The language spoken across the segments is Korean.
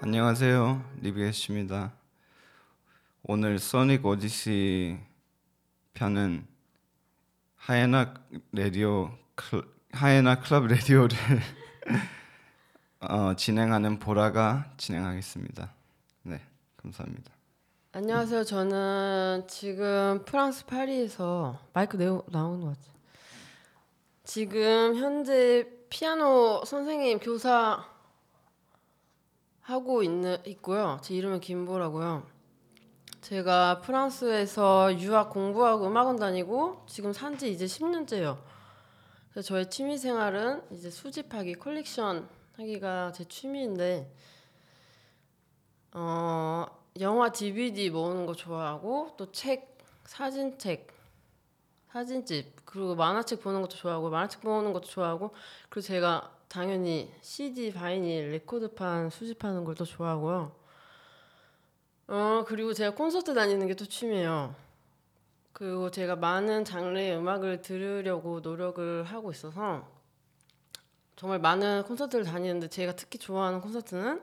안녕하세요 리비에시입니다 오늘 소닉 오디시 편은 하이에나 라디오 클, 하이에나 클럽 라디오를 어, 진행하는 보라가 진행하겠습니다 네 감사합니다 안녕하세요. 저는 지금 프랑스 파리에서 마이크 내고 나오는 것 같아요. 지금 현재 피아노 선생님 교사 하고 있는 있고요. 제 이름은 김보라고요. 제가 프랑스에서 유학 공부하고 음악원 다니고 지금 산지 이제 10년째요. 그래서 저의 취미 생활은 이제 수집하기, 컬렉션 하기가 제 취미인데 어 영화 DVD 모으는 거 좋아하고 또 책, 사진책, 사진집 그리고 만화책 보는 것도 좋아하고 만화책 보는 것도 좋아하고 그리고 제가 당연히 CD, vinyl, 레코드판 수집하는 걸 또 좋아하고요. 어 그리고 제가 콘서트 다니는 게 또 취미예요. 그리고 제가 많은 장르의 음악을 들으려고 노력을 하고 있어서 정말 많은 콘서트를 다니는데 제가 특히 좋아하는 콘서트는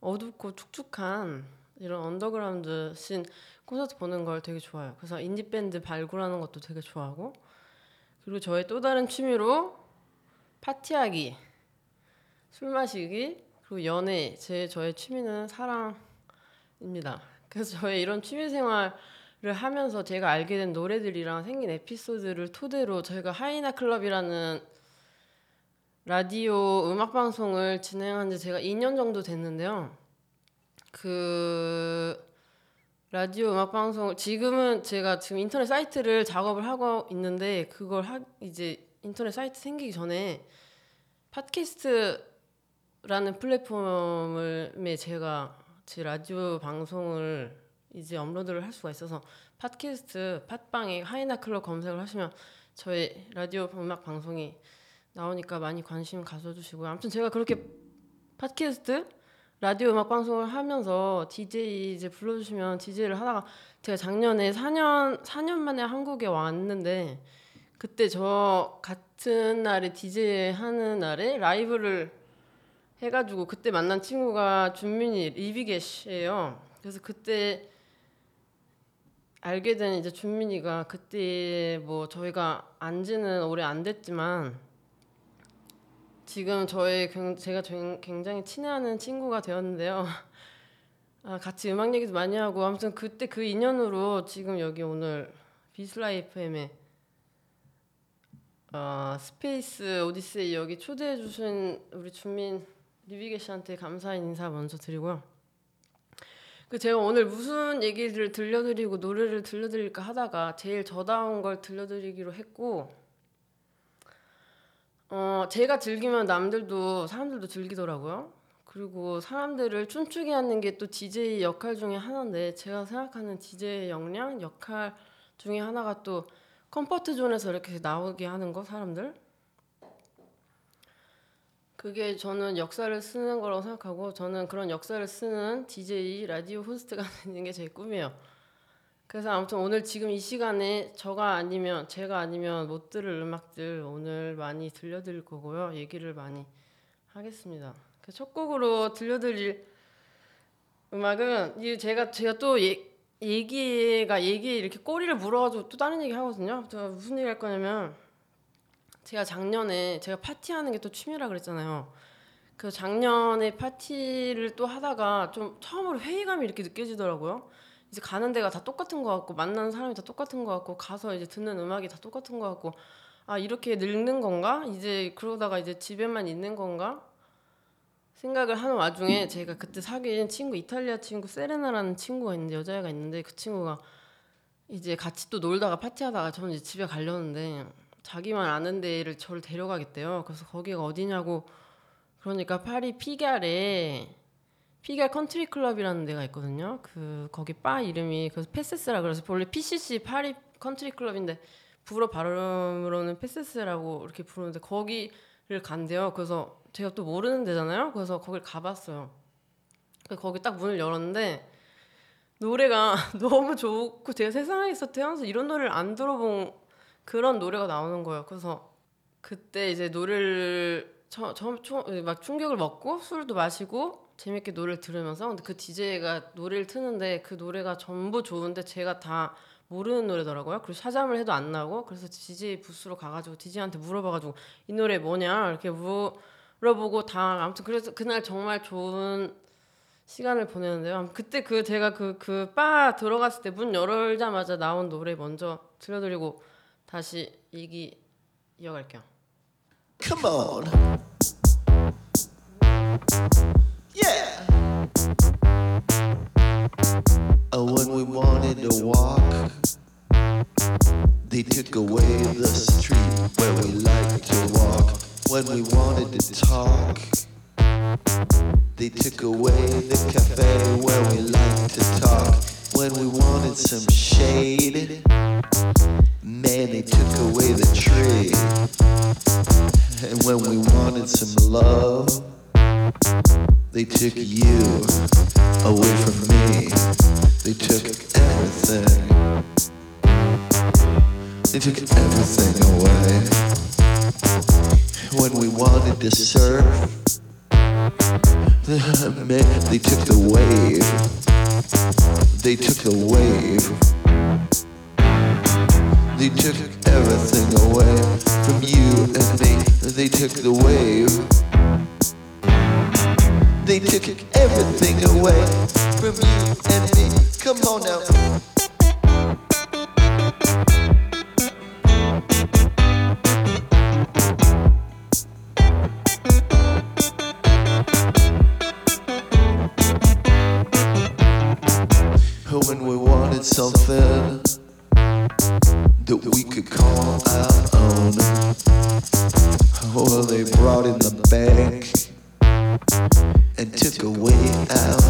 어둡고 축축한 이런 언더그라운드 씬 콘서트 보는 걸 되게 좋아해요. 그래서 인디 밴드 발굴하는 것도 되게 좋아하고 그리고 저의 또 다른 취미로 파티하기, 술 마시기 그리고 연애 제 저의 취미는 사랑입니다. 그래서 저의 이런 취미 생활을 하면서 제가 알게 된 노래들이랑 생긴 에피소드를 토대로 저희가 하이나 클럽이라는 라디오 음악 방송을 진행한 지 제가 2년 정도 됐는데요. 그 라디오 음악 방송 지금은 제가 지금 인터넷 사이트를 작업을 하고 있는데 그걸 하 이제 인터넷 사이트 생기기 전에 팟캐스트 라는 플랫폼을 제가 제 라디오 방송을 이제 업로드를 할 수가 있어서 팟캐스트 팟빵에 하이나 클럽 검색을 하시면 저희 라디오 음악 방송이 나오니까 많이 관심 가져주시고요. 아무튼 제가 그렇게 팟캐스트 라디오 음악 방송을 하면서 DJ 이제 불러주시면 DJ를 하다가 제가 작년에 4년 4년 만에 한국에 왔는데 그때 저 같은 날에 DJ 하는 날에 라이브를 해가지고 그때 만난 친구가 준민이 리비게시예요. 그래서 그때 알게 된 이제 준민이가 그때 뭐 저희가 안지는 오래 안 됐지만 지금 저의 제가 굉장히 친해하는 친구가 되었는데요. 아, 같이 음악 얘기도 많이 하고 아무튼 그때 그 인연으로 지금 여기 오늘 VISLA FM에 어, Space Odyssey 여기 초대해 주신 우리 준민 리비게 씨한테 감사의 인사 먼저 드리고요. 그 제가 오늘 무슨 얘기를 들려드리고 노래를 들려드릴까 하다가 제일 저다운 걸 들려드리기로 했고 어, 제가 즐기면 남들도 사람들도 즐기더라고요. 그리고 사람들을 춤추게 하는 게 또 DJ 역할 중에 하나인데 제가 생각하는 DJ 역량 역할 중에 하나가 또 comfort zone에서 이렇게 나오게 하는 거 사람들 그게 저는 역사를 쓰는 거라고 생각하고 저는 그런 역사를 쓰는 DJ 라디오 호스트가 되는 게 제 꿈이에요. 그래서 아무튼 오늘 지금 이 시간에 저가 아니면 제가 아니면 못 들을 음악들 오늘 많이 들려드릴 거고요. 얘기를 많이 하겠습니다. 그첫 곡으로 들려드릴 음악은 이 제가 제가 또 예, 얘기가 얘기 이렇게 꼬리를 물어가지고 또 다른 얘기 하거든요. 무슨 얘기 할 거냐면 제가 작년에 제가 파티하는 게 또 취미라 그랬잖아요. 그 작년에 파티를 또 하다가 좀 처음으로 회의감이 이렇게 느껴지더라고요. 이제 가는 데가 다 똑같은 것 같고 만나는 사람이 다 똑같은 것 같고 가서 이제 듣는 음악이 다 똑같은 것 같고 아 이렇게 늙는 건가 이제 그러다가 이제 집에만 있는 건가 생각을 하는 와중에 제가 그때 사귄 친구 이탈리아 친구 세레나라는 친구가 있는데 여자애가 있는데 그 친구가 이제 같이 또 놀다가 파티하다가 저는 이제 집에 가려는데 자기만 아는 데를 저를 데려가겠대요. 그래서 거기가 어디냐고 그러니까 파리 피갈에 Pigalle Country Club이라는 데가 있거든요. 그 거기 바 이름이 그 페세세라 그래서 원래 PCC 파리 Country Club인데 불어 발음으로는 페세세라고 이렇게 부르는데 거기를 간대요. 그래서 제가 또 모르는 데잖아요. 그래서 거길 가봤어요. 거기 딱 문을 열었는데 노래가 너무 좋고 제가 세상에서 태어나서 이런 노래를 안 들어본 그런 노래가 나오는 거예요. 그래서 그때 이제 노래를 저저막 충격을 먹고 술도 마시고 재밌게 노래를 들으면서 근데 그 DJ가 노래를 트는데 그 노래가 전부 좋은데 제가 다 모르는 노래더라고요. 그리고 샤잠을 해도 안 나오고 그래서 DJ 부스로 가가지고 DJ한테 물어봐가지고 이 노래 뭐냐 이렇게 물어보고 다 아무튼 그래서 그날 정말 좋은 시간을 보내는데요. 그때 그 제가 그 그 바 들어갔을 때 문 열자마자 나온 노래 먼저 들려드리고 다시 얘기 이어갈게요. Come on. Yeah. Oh, when we wanted to walk, they took away the street where we liked to walk. When we wanted to talk, they took away the cafe where we liked to talk. When we wanted some shade, man, they took away the tree. And when we wanted some love, they took you away from me. They took everything. They took everything away. When we wanted to surf, man, they took the wave. They took the wave. They took everything away from you and me. They took the wave. They took everything away from you and me. Come on now. Something that we could call our own. Well, they brought in the bank and took away our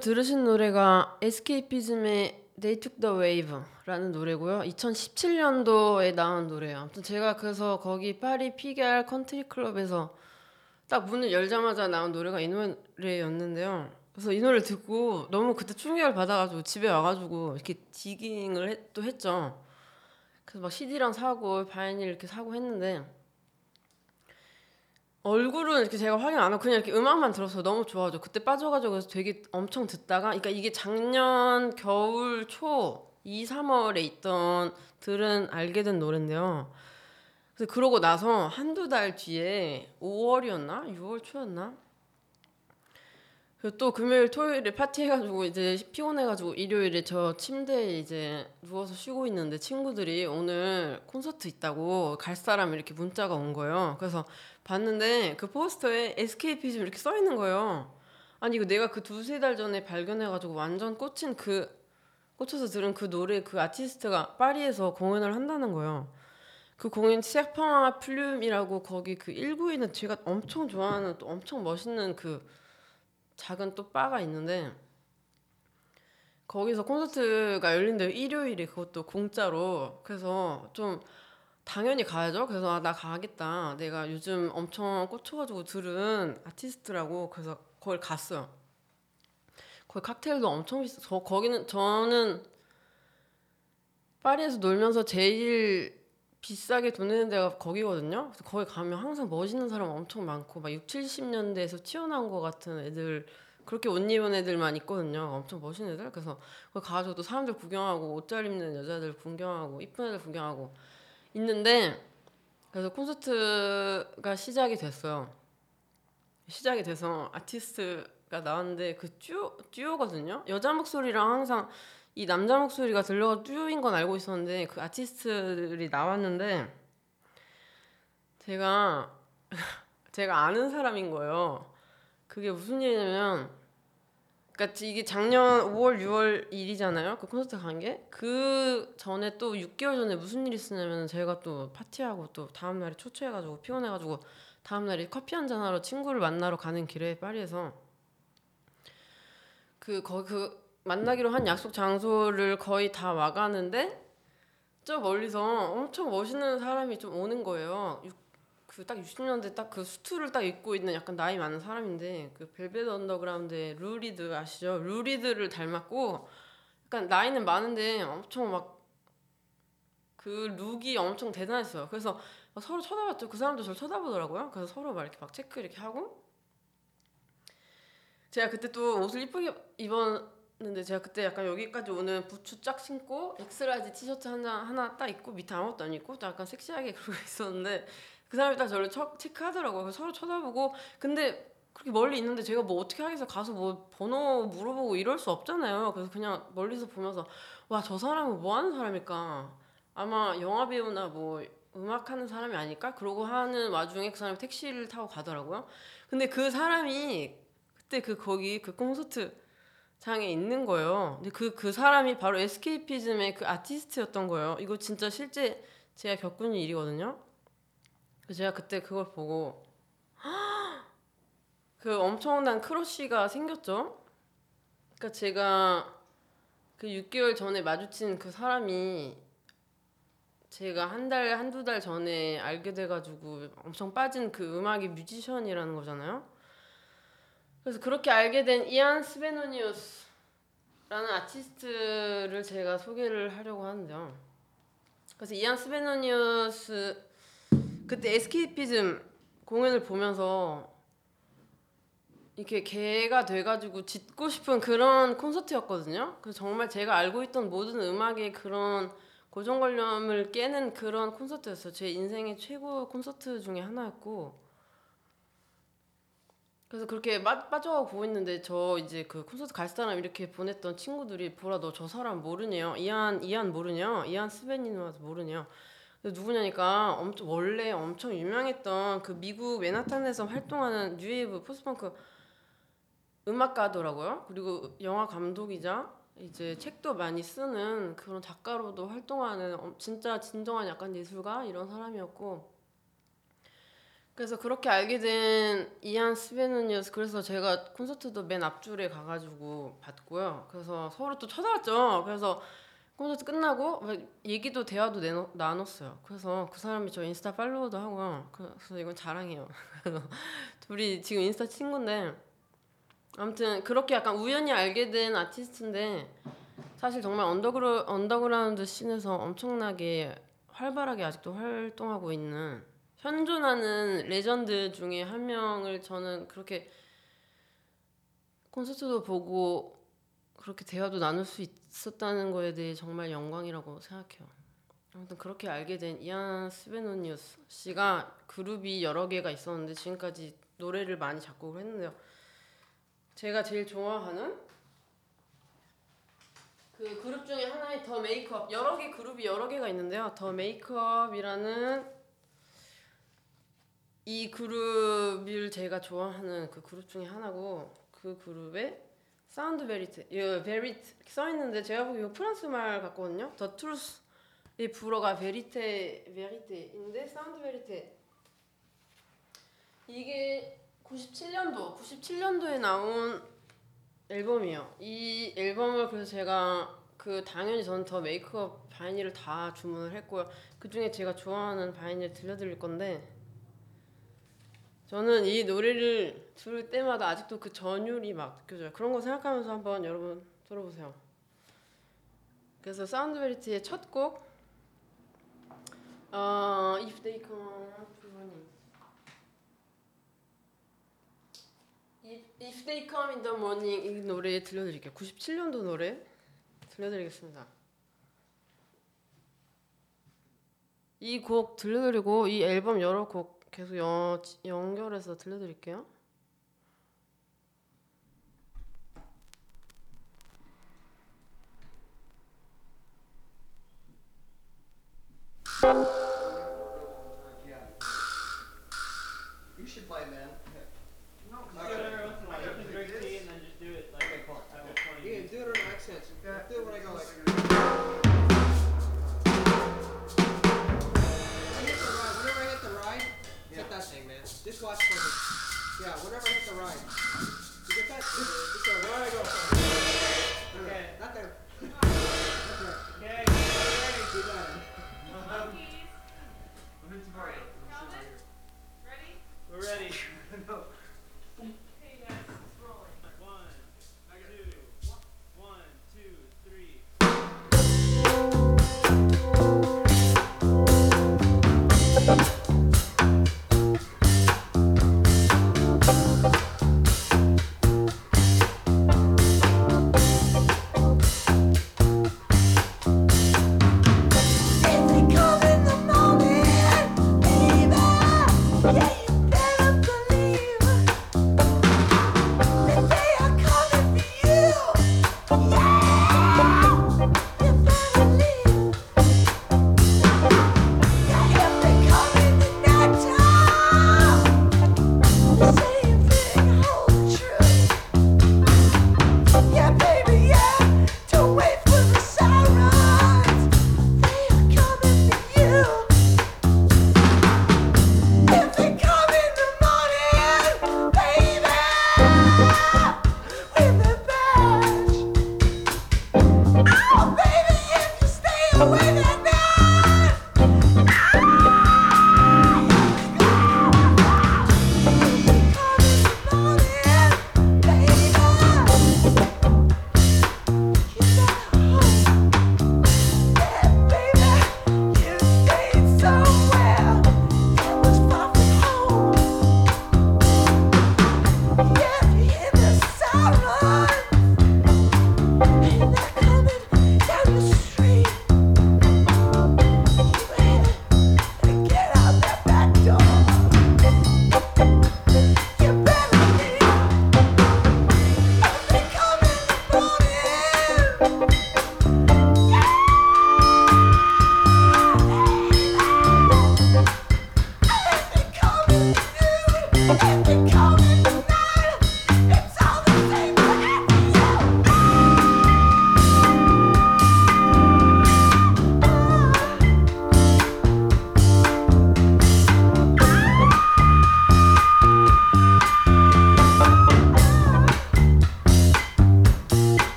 들으신 노래가 Escape-ism의 They Took the Wave라는 노래고요. 2017년도에 나온 노래예요. 아무튼 제가 그래서 거기 파리 Pigalle Country Club에서 딱 문을 열자마자 나온 노래가 이 노래였는데요. 그래서 이 노래를 듣고 너무 그때 충격을 받아가지고 집에 와가지고 이렇게 digging을 했- 또 했죠. 그래서 막 CD랑 사고 vinyl 이렇게 사고 했는데 얼굴은 이렇게 제가 확인 안 하고 그냥 이렇게 음악만 들어서 너무 좋아하죠. 그때 빠져가지고 그래서 되게 엄청 듣다가, 그러니까 이게 작년 겨울 초 2, 3월에 있던 들은 알게 된 노래인데요. 그래서 그러고 나서 한두 달 뒤에 5월이었나? 6월 초였나? 그리고 또 금요일 토요일에 파티해가지고 이제 피곤해가지고 일요일에 저 침대에 이제 누워서 쉬고 있는데 친구들이 오늘 콘서트 있다고 갈 사람 이렇게 문자가 온 거예요. 그래서 봤는데 그 포스터에 SK피즘 이렇게 써 있는 거예요. 아니 이거 내가 그 두세 달 전에 발견해가지고 완전 꽂힌 그 꽂혀서 들은 그 노래 그 아티스트가 파리에서 공연을 한다는 거예요. 그 공연 시작펑아 플룸이라고 거기 그 1구에는 제가 엄청 좋아하는 또 엄청 멋있는 그 작은 또 바가 있는데 거기서 콘서트가 열린대요 일요일에. 그것도 공짜로. 그래서 좀 당연히 가야죠. 그래서 아, 나 가겠다. 내가 요즘 엄청 꽂혀가지고 들은 아티스트라고 그래서 거기 갔어요. 거기 칵테일도 엄청 비싸. 저 거기는 저는 파리에서 놀면서 제일 비싸게 돈 내는 데가 거기거든요. 그래서 거기 가면 항상 멋있는 사람 엄청 많고 막 6, 70년대에서 튀어나온 것 같은 애들 그렇게 옷 입은 애들만 있거든요. 엄청 멋있는 애들. 그래서 거기 가가지고 또 사람들 구경하고 옷 잘 입는 여자들 구경하고 이쁜 애들 구경하고 있는데 그래서 콘서트가 시작이 됐어요. 시작이 돼서 아티스트가 나왔는데 그 듀오, 듀오거든요. 여자 목소리랑 항상 이 남자 목소리가 들려가 듀오인 건 알고 있었는데 그 아티스트들이 나왔는데 제가 제가 아는 사람인 거예요. 그게 무슨 일이냐면 그러니까 이게 작년 5월 6월 일이잖아요. 그 콘서트 간 게. 그 전에 또 6개월 전에 무슨 일이 있었냐면 제가 또 파티하고 또 다음 날에 초췌해 가지고 피곤해 가지고 다음 날에 커피 한 잔 하러 친구를 만나러 가는 길에 파리에서 그 거기 그 만나기로 한 약속 장소를 거의 다 와가는데 저 멀리서 엄청 멋있는 사람이 좀 오는 거예요. 그 딱 60년대 딱 그 수트를 딱 입고 있는 약간 나이 많은 사람인데 그 Velvet Underground의 Lou Reed 아시죠? Lou Reed를 닮았고 약간 나이는 많은데 엄청 막 그 look이 엄청 대단했어요. 그래서 막 서로 쳐다봤죠. 그 사람도 저를 쳐다보더라고요. 그래서 서로 막 이렇게 막 체크 이렇게 하고 제가 그때 또 옷을 이쁘게 입었 는데 제가 그때 약간 여기까지 오는 부츠 쫙 신고 X-large 티셔츠 하나 하나 딱 입고 밑에 아무것도 안 입고 약간 섹시하게 그러고 있었는데 그 사람이 딱 저를 쳐, 체크하더라고요. 서로 쳐다보고 근데 그렇게 멀리 있는데 제가 뭐 어떻게 하겠어 가서 뭐 번호 물어보고 이럴 수 없잖아요. 그래서 그냥 멀리서 보면서 와 저 사람은 뭐 하는 사람일까? 아마 영화 배우나 뭐 음악 하는 사람이 아닐까? 그러고 하는 와중에 그 사람이 택시를 타고 가더라고요. 근데 그 사람이 그때 그 거기 그 콘서트 장에 있는 거예요. 근데 그 그 사람이 바로 에스케이피즘의 그 아티스트였던 거예요. 이거 진짜 실제 제가 겪은 일이거든요. 제가 그때 그걸 보고 그 엄청난 크러쉬가 생겼죠. 그러니까 제가 그 6개월 전에 마주친 그 사람이 제가 한 달, 한두 달 전에 알게 돼가지고 엄청 빠진 그 음악의 뮤지션이라는 거잖아요. 그래서 그렇게 알게 된 이안 스베노니우스라는 아티스트를 제가 소개를 하려고 하는데요. 그래서 이안 스베노니우스 그때 에스케이피즘 공연을 보면서 이렇게 개가 돼가지고 짖고 싶은 그런 콘서트였거든요. 그래서 정말 제가 알고 있던 모든 음악의 그런 고정관념을 깨는 그런 콘서트였어요. 제 인생의 최고 콘서트 중에 하나였고. 그래서 그렇게 빠, 빠져가고 보고 있는데 저 이제 그 콘서트 갈 사람 이렇게 보냈던 친구들이 보라 너 저 사람 모르네요. 이안 이안 모르냐? 이안 스베니노와도 모르냐? 누구냐니까 엄청 원래 엄청 유명했던 그 미국 맨하탄에서 활동하는 new wave post-punk 음악가더라고요. 그리고 영화 감독이자 이제 책도 많이 쓰는 그런 작가로도 활동하는 엄- 진짜 진정한 약간 예술가 이런 사람이었고 그래서 그렇게 알게 된 Ian Svenonius 그래서 제가 콘서트도 맨 앞줄에 가가지고 봤고요. 그래서 서로 또 쳐다봤죠. 그래서 콘서트 끝나고 막 얘기도 대화도 내놓, 나눴어요. 그래서 그 사람이 저 인스타 follow도 하고요. 그래서 이건 자랑이에요. 둘이 지금 인스타 친구인데 아무튼 그렇게 약간 우연히 알게 된 아티스트인데 사실 정말 언더그라, 언더그라운드 scene에서 엄청나게 활발하게 아직도 활동하고 있는 현존하는 레전드 중에 한 명을 저는 그렇게 콘서트도 보고 그렇게 대화도 나눌 수 있었다는 거에 대해 정말 영광이라고 생각해요. 아무튼 그렇게 알게 된 이안 스베노니우스 씨가 그룹이 여러 개가 있었는데 지금까지 노래를 많이 작곡을 했는데요. 제가 제일 좋아하는 그 그룹 중에 하나의 더 메이크업 여러 개 그룹이 여러 개가 있는데요. 더 메이크업이라는 이 그룹을 제가 좋아하는 그 그룹 중에 하나고 그 그룹의 Sound Verite 이 vérité 써 있는데 제가 보기 이거 프랑스 말 같거든요. the truth의 불어가 vérité vérité인데 Sound Verite 이게 97년도 97년도에 나온 앨범이에요. 이 앨범을 그래서 제가 그 당연히 저는 The Make-Up vinyl을 다 주문을 했고요. 그 중에 제가 좋아하는 바이닐 들려드릴 건데 저는 이 노래를 들을 때마다 아직도 그 전율이 막 느껴져요. 그런 거 생각하면서 한번 여러분 들어보세요. 그래서 사운드 베리티의 첫 곡, 어, If They Come Running. If They Come in the Morning 이 노래 들려드릴게요. 97년도 노래 들려드리겠습니다. 이 곡 들려드리고 이 앨범 여러 곡 계속 연, 연결해서 들려드릴게요.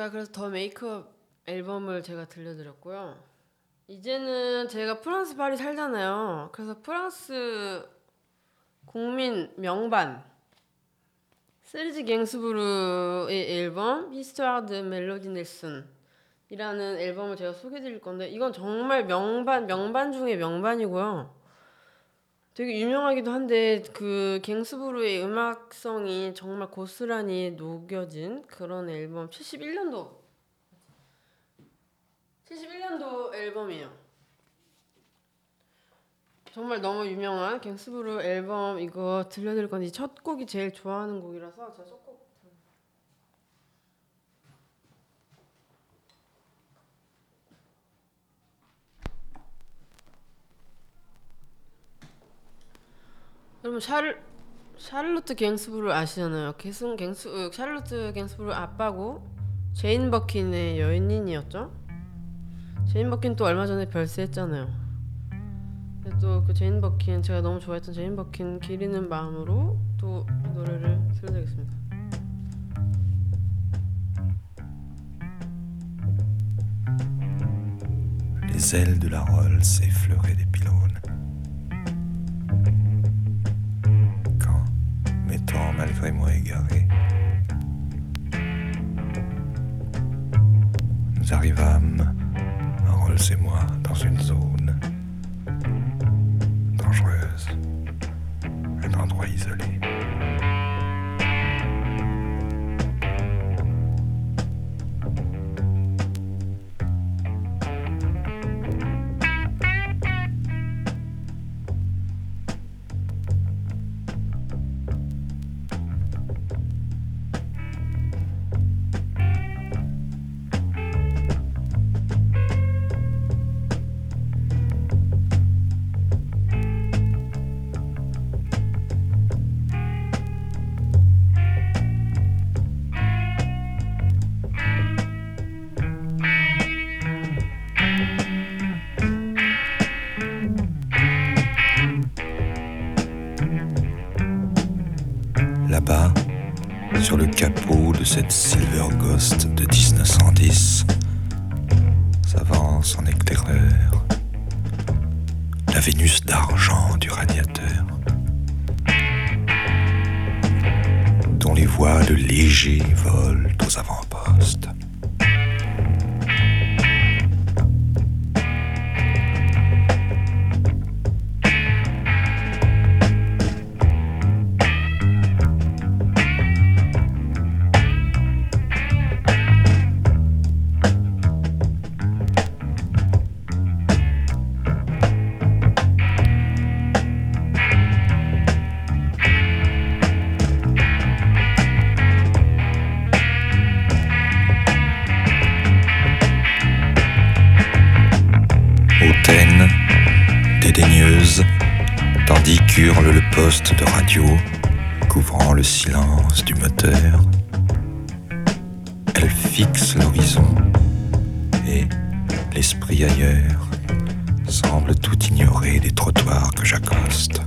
제가 그래서 더 메이크업 앨범을 제가 들려드렸고요. 이제는 제가 프랑스 파리 살잖아요. 그래서 프랑스 국민 명반 세르지 갱스부르의 앨범 히스토아 드 멜로디 넬슨이라는 앨범을 제가 소개드릴 건데 이건 정말 명반 명반 중에 명반이고요. 되게 유명하기도 한데 그 갱스부르의 음악성이 정말 고스란히 녹여진 그런 앨범 71년도 71년도 앨범이에요. 정말 너무 유명한 갱스부르 앨범 이거 들려드릴 건데 첫 곡이 제일 좋아하는 곡이라서 제가 여러분 샤르 샤를로트 갱스부르 아시잖아요. 계승 갱스 어, 샤를로트 갱스부르 아빠고 제인 버킨의 연인이었죠. 제인 버킨 또 얼마 전에 별세했잖아요. 또그 제인 버킨 제가 너무 좋아했던 제인 버킨 기리는 마음으로 또이 노래를 들려드리겠습니다. Les ailes de la. M'étant malgré moi égaré, nous arrivâmes, Rolls et moi, dans une zone dangereuse, un endroit isolé. L'esprit ailleurs, semble tout ignorer des trottoirs que j'accoste.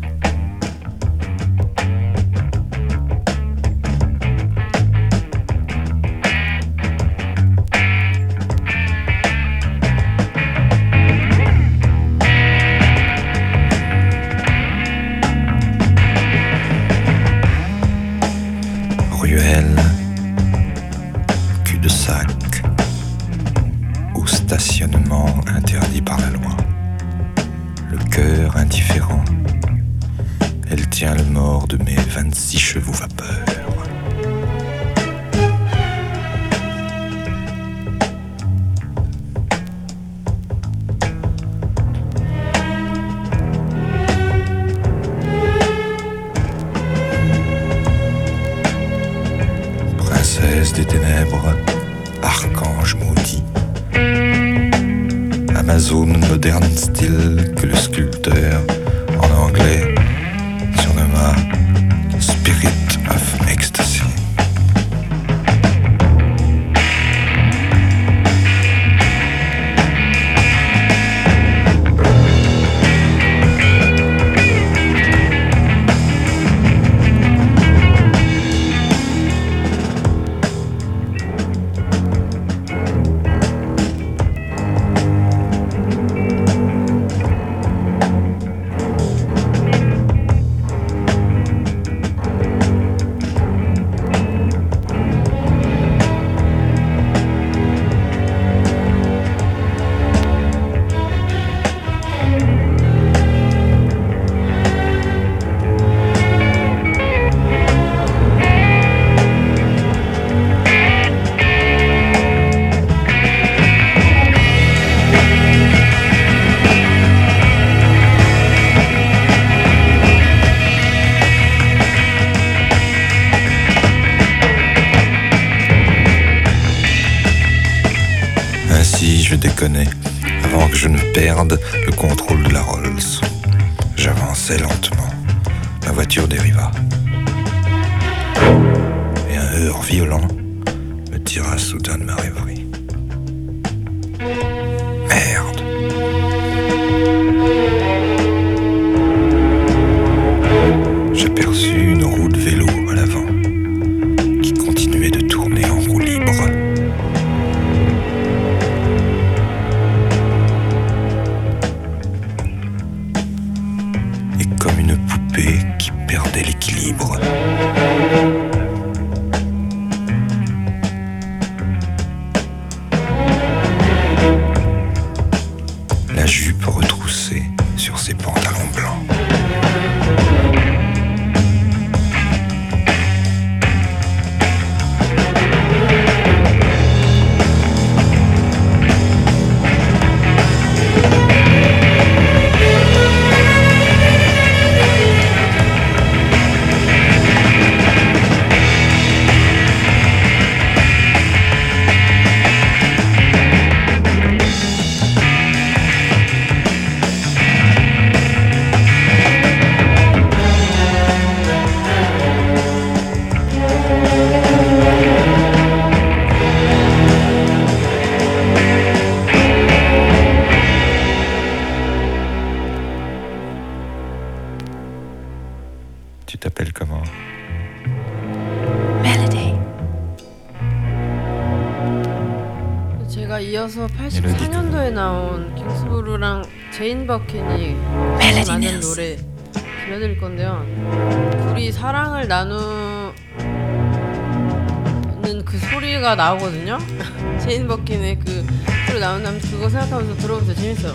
멜리버킨이 많은 노래 들려드릴 건데요. 우리 사랑을 나누는 그 소리가 나오거든요. 체인 버킨의 그 소리 나오는 그거 생각하면서 들어보세요. 재밌어요.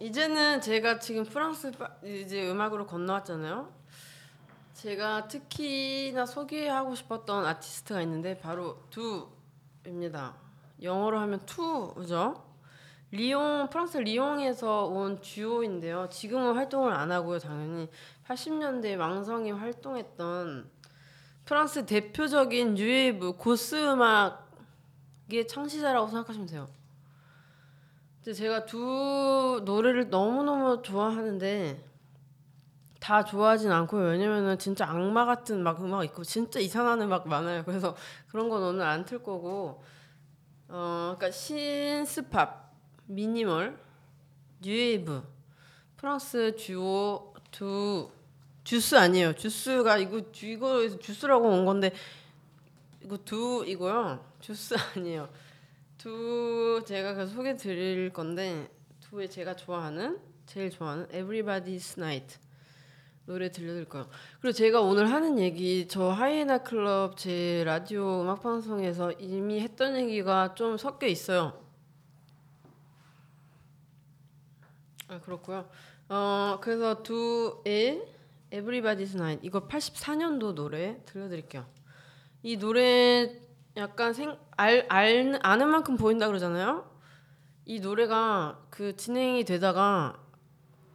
이제는 제가 지금 프랑스 파- 이제 음악으로 건너왔잖아요. 제가 특히나 소개하고 싶었던 아티스트가 있는데 바로 Deux입니다. 영어로 하면 two죠. 리옹 프랑스 리옹에서 온 듀오인데요. 지금은 활동을 안 하고요, 당연히 80년대 왕성히 활동했던 프랑스 대표적인 new wave goth 음악의 창시자라고 생각하시면 돼요. 제가 두 노래를 너무너무 좋아하는데 다 좋아하진 않고요. 왜냐면은 진짜 악마 같은 막 음악 있고 진짜 이상한 음악 많아요. 그래서 그런 건 오늘 안 틀 거고 어 그러니까 신스팝, 미니멀, 뉴웨이브, 프랑스 듀오 두 주스 아니에요. 주스가 이거 주- 이거 주스라고 온 건데 이거 두 이고요. 주스 아니에요. 두 제가 그 소개 드릴 건데 두에 제가 좋아하는 제일 좋아하는 Everybody's Night 노래 들려드릴 거예요. 그리고 제가 오늘 하는 얘기 저 하이에나 클럽 제 라디오 음악 방송에서 이미 했던 얘기가 좀 섞여 있어요. 아 그렇고요. 어 그래서 두의 Everybody's Night 이거 84년도 노래 들려드릴게요. 이 노래 약간 생, 알, 알, 아는 만큼 보인다 그러잖아요. 이 노래가 그 진행이 되다가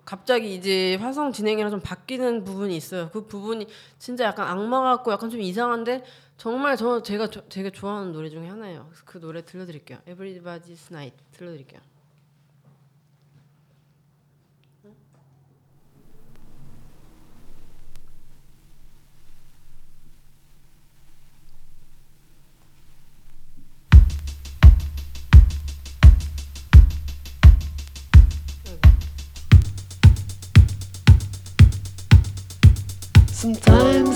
갑자기 이제 화성 진행이랑 좀 바뀌는 부분이 있어요. 그 부분이 진짜 약간 악마 같고 약간 좀 이상한데 정말 저 제가 조, 되게 좋아하는 노래 중에 하나예요. 그 노래 들려드릴게요. Everybody's Night 들려드릴게요. Sometimes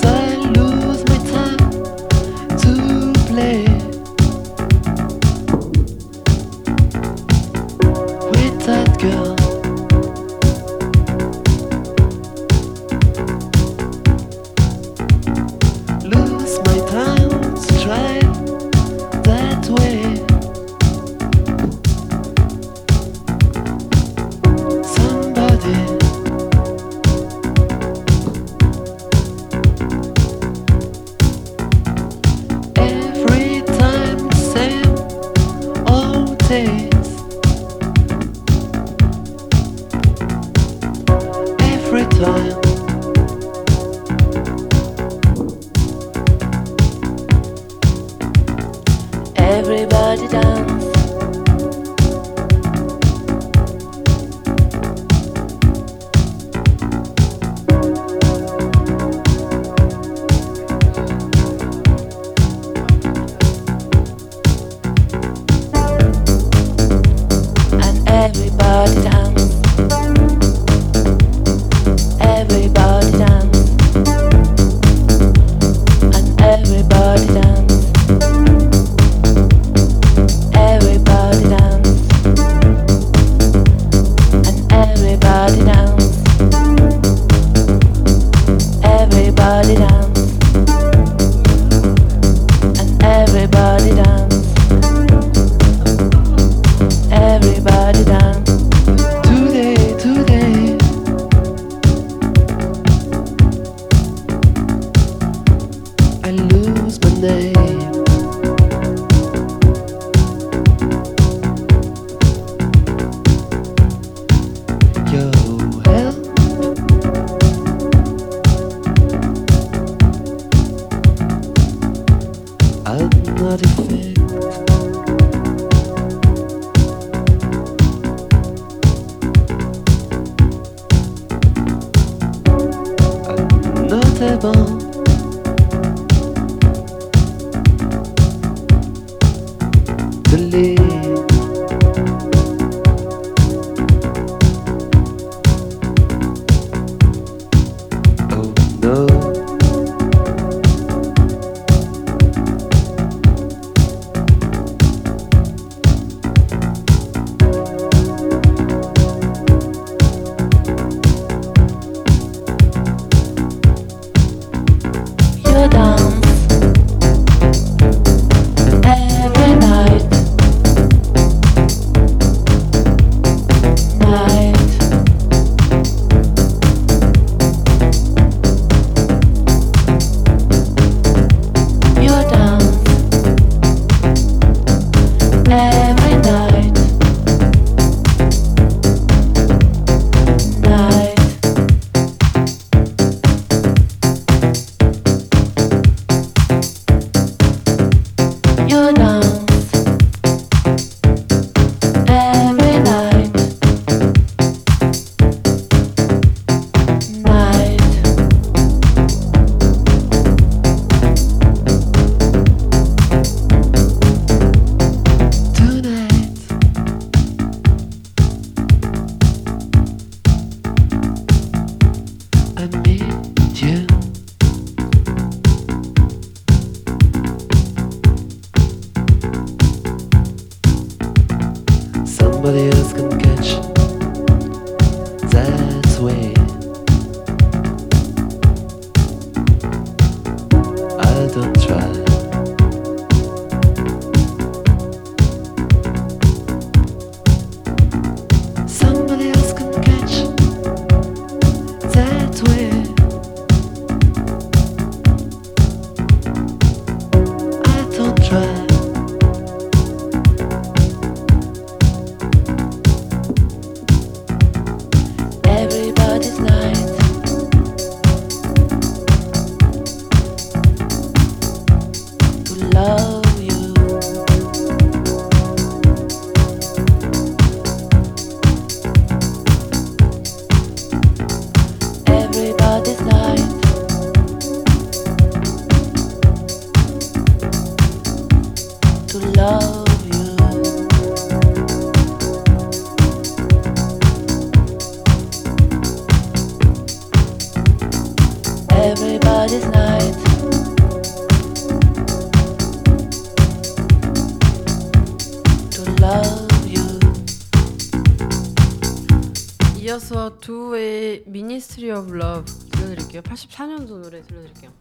이어서 두의 Ministry of Love 들려드릴게요. 84년도 노래 들려드릴게요.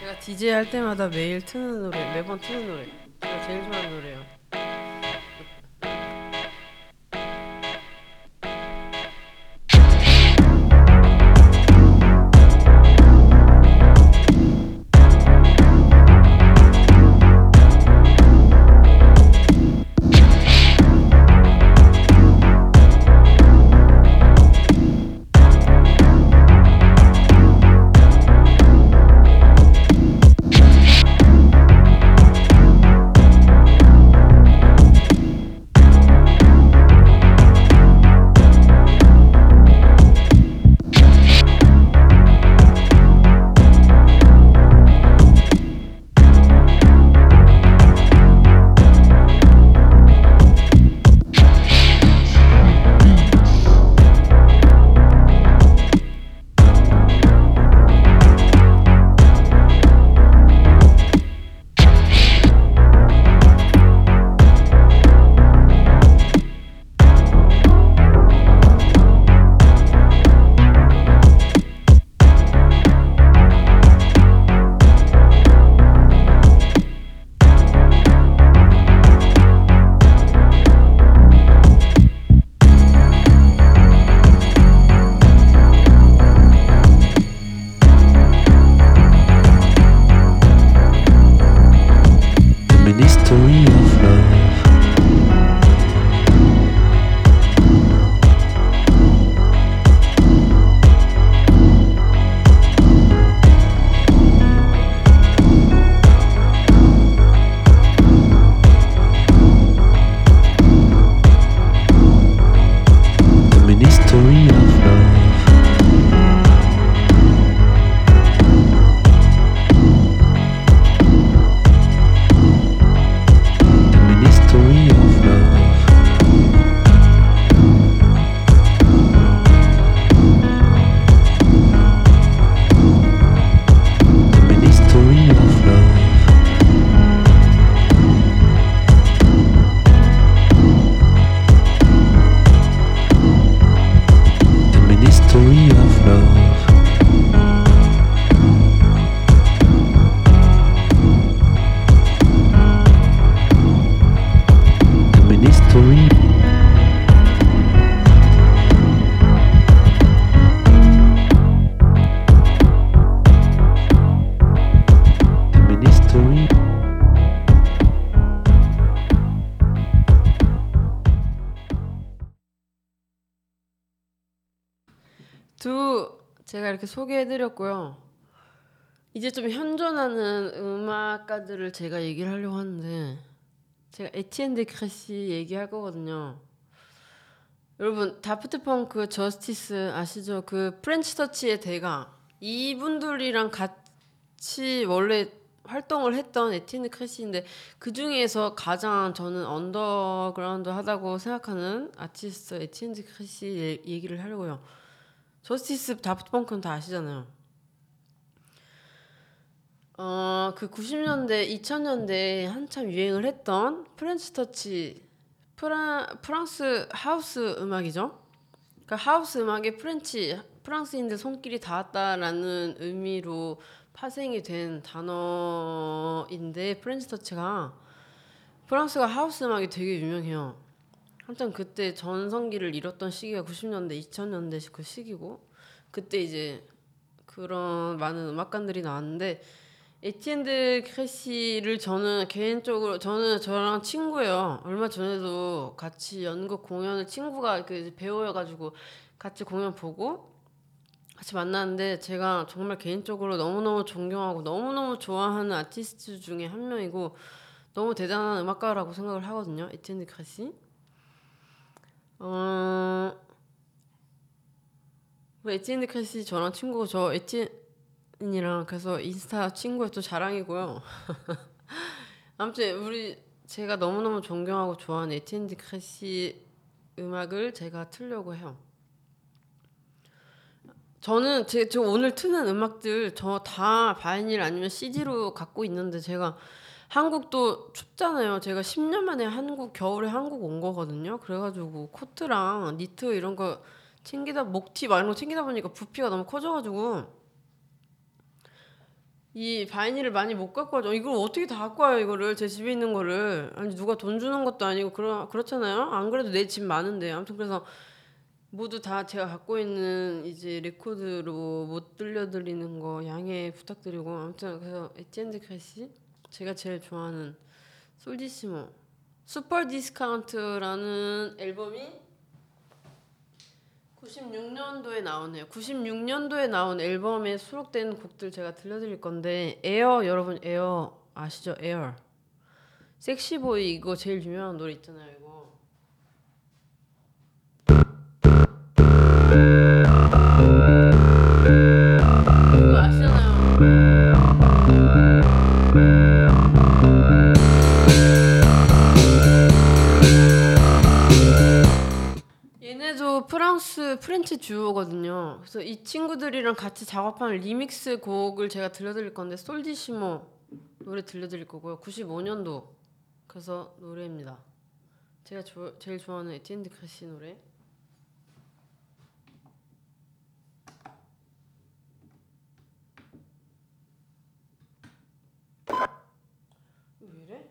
제가 DJ 할 때마다 매일 트는 노래, 매번 트는 노래. 제가 제일 좋아하는 노래예요. 제가 이렇게 소개해드렸고요. 이제 좀 현존하는 음악가들을 제가 얘기를 하려고 하는데 제가 Étienne de Crécy 얘기할 거거든요. 여러분 Daft Punk Justice 아시죠? 그 French touch의 대가 이분들이랑 같이 원래 활동을 했던 Étienne de Crécy인데 그 중에서 가장 저는 언더그라운드 하다고 생각하는 아티스트 Étienne 얘- 얘기를 하려고요. Justice Daft Punk는 다 아시잖아요. 어, 그 90년대, 2000년대 한참 유행을 했던 French touch 프라, 프랑스 하우스 음악이죠. 그 하우스 음악에 French 프랑스인들 손길이 닿았다라는 의미로 파생이 된 단어인데 French touch가 프랑스가 하우스 음악이 되게 유명해요. 한참 그때 전성기를 이뤘던 시기가 90년대, 2000년대 그 시기고 그때 이제 그런 많은 음악가들이 나왔는데 Étienne de Crécy를 저는 개인적으로 저는 저랑 친구예요. 얼마 전에도 같이 연극 공연을 친구가 그 배우여가지고 같이 공연 보고 같이 만났는데 제가 정말 개인적으로 너무너무 존경하고 너무너무 좋아하는 아티스트 중에 한 명이고 너무 대단한 음악가라고 생각을 하거든요. Étienne de Crécy. 어, 그 Étienne de Crécy 저랑 친구고 저 Étienne이랑 그래서 인스타 친구의 또 자랑이고요. 아무튼 우리 제가 너무너무 존경하고 좋아하는 Étienne de Crécy 음악을 제가 틀려고 해요. 저는 제, 저 오늘 트는 음악들 저 다 vinyl 아니면 CD로 갖고 있는데 제가 한국도 춥잖아요. 제가 10년 만에 한국 겨울에 한국 온 거거든요. 그래가지고 코트랑 니트 이런 거 챙기다 목티 거 챙기다 보니까 부피가 너무 커져가지고 이 vinyl을 많이 못 갖고 왔죠. 이걸 어떻게 다 갖고 와요 이거를 제 집에 있는 거를 아니 누가 돈 주는 것도 아니고 그러 그렇잖아요. 안 그래도 내 짐 많은데 아무튼 그래서 모두 다 제가 갖고 있는 이제 레코드로 못 들려드리는 거 양해 부탁드리고 아무튼 그래서 Étienne de Crécy 제가 제일 좋아하는 Soldissimo Super Discount라는 앨범이 96년도에 나오네요. 96년도에 나온 앨범에 수록된 곡들 제가 들려드릴 건데 Air 여러분 Air 아시죠? Air Sexy Boy 이거 제일 유명한 노래 있잖아요. 이거 프랑스 French 듀오거든요. 그래서 이 친구들이랑 같이 작업한 리믹스 곡을 제가 들려드릴 건데 Soldissimo 노래 들려드릴 거고요. 95년도 그래서 노래입니다. 제가 조, 제일 좋아하는 Étienne de Crécy 노래. 왜 이래?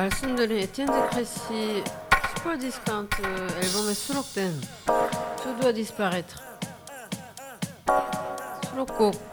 말씀드린 에티엔드 크레시 슈퍼 디스카운트 앨범에 수록된 Je dois disparaître. 수록곡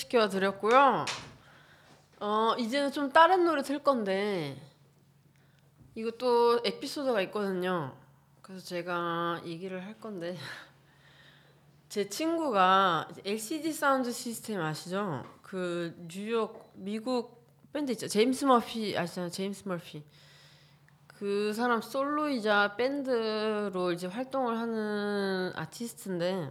소개시켜 드렸고요. 어 이제는 좀 다른 노래 틀 건데 또 에피소드가 있거든요. 그래서 제가 얘기를 할 건데 제 친구가 LCD Soundsystem 아시죠? 그 뉴욕 미국 밴드 있죠. 제임스 머피 아시잖아요. 제임스 머피. 그 사람 솔로이자 밴드로 이제 활동을 하는 아티스트인데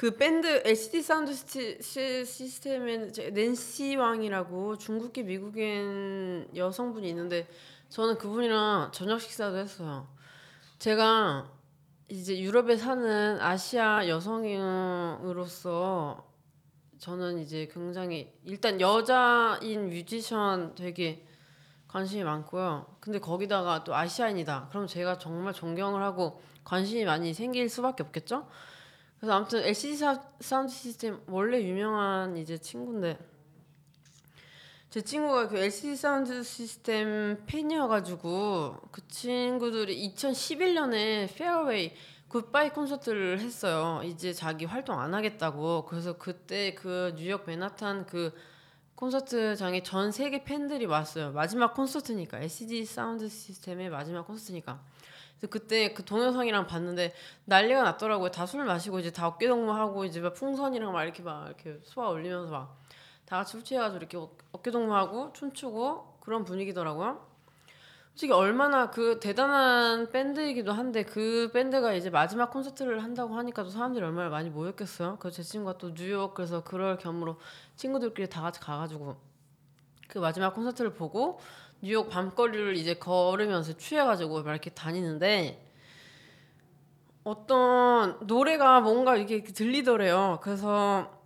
그 밴드 LCD Sound 시티, 시, system에는 이제 낸시 왕이라고 중국계 미국인 여성분이 있는데 저는 그분이랑 저녁 식사도 했어요. 제가 이제 유럽에 사는 아시아 여성으로서 저는 이제 굉장히 일단 여자인 뮤지션 되게 관심이 많고요. 근데 거기다가 또 아시아인이다. 그럼 제가 정말 존경을 하고 관심이 많이 생길 수밖에 없겠죠? 그래서 아무튼 LCD 사, Soundsystem 원래 유명한 이제 친구인데 제 친구가 그 LCD Soundsystem 팬이어가지고 그 친구들이 2011년에 farewell goodbye 콘서트를 했어요. 이제 자기 활동 안 하겠다고. 그래서 그때 그 뉴욕 맨하탄 그 콘서트장에 전 세계 팬들이 왔어요. 마지막 콘서트니까 LCD Soundsystem의 마지막 콘서트니까. 그때 그 동영상이랑 봤는데 난리가 났더라고요. 다 술 마시고 이제 다 어깨 동무하고 이제 막 풍선이랑 막 이렇게 막 이렇게 쏘아 올리면서 막 다 같이 술 취해가지고 이렇게 어- 어깨 동무하고 춤추고 그런 분위기더라고요. 솔직히 얼마나 그 대단한 밴드이기도 한데 그 밴드가 이제 마지막 콘서트를 한다고 하니까 또 사람들이 얼마나 많이 모였겠어요. 그래서 제 친구가 또 뉴욕 그래서 그럴 겸으로 친구들끼리 다 같이 가가지고 그 마지막 콘서트를 보고 뉴욕 밤거리를 이제 걸으면서 취해가지고 막 이렇게 다니는데 어떤 노래가 뭔가 이렇게 들리더래요. 그래서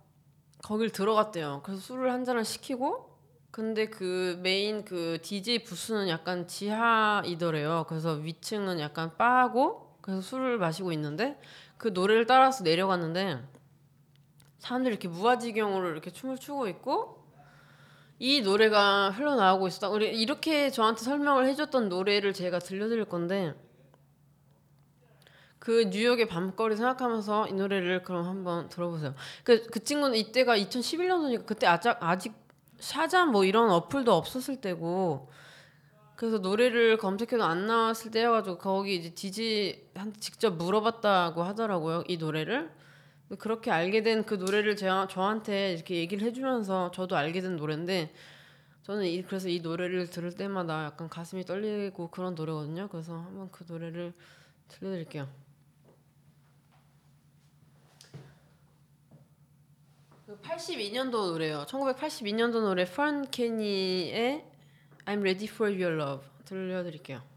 거길 들어갔대요. 그래서 술을 한 잔을 시키고 근데 그 메인 그 DJ 부스는 약간 지하이더래요. 그래서 위층은 약간 바고 그래서 술을 마시고 있는데 그 노래를 따라서 내려갔는데 사람들이 이렇게 무아지경으로 이렇게 춤을 추고 있고 이 노래가 흘러나오고 있었다. 우리 이렇게 저한테 설명을 해줬던 노래를 제가 들려드릴 건데 그 뉴욕의 밤거리 생각하면서 이 노래를 그럼 한번 들어보세요. 그, 그 친구는 이때가 2011년도니까 그때 아직, 아직 샤잠 뭐 이런 어플도 없었을 때고 그래서 노래를 검색해도 안 나왔을 때여가지고 거기 이제 디지한테 직접 물어봤다고 하더라고요 이 노래를 그렇게 알게 된 그 노래를 제가 저한테 이렇게 얘기를 해주면서 저도 알게 된 노래인데 저는 이, 그래서 이 노래를 들을 때마다 약간 가슴이 떨리고 그런 노래거든요 그래서 한번 그 노래를 들려드릴게요. 82년도 노래요. 1982년도 노래 펀 케니의 I'm Ready for Your Love 들려드릴게요.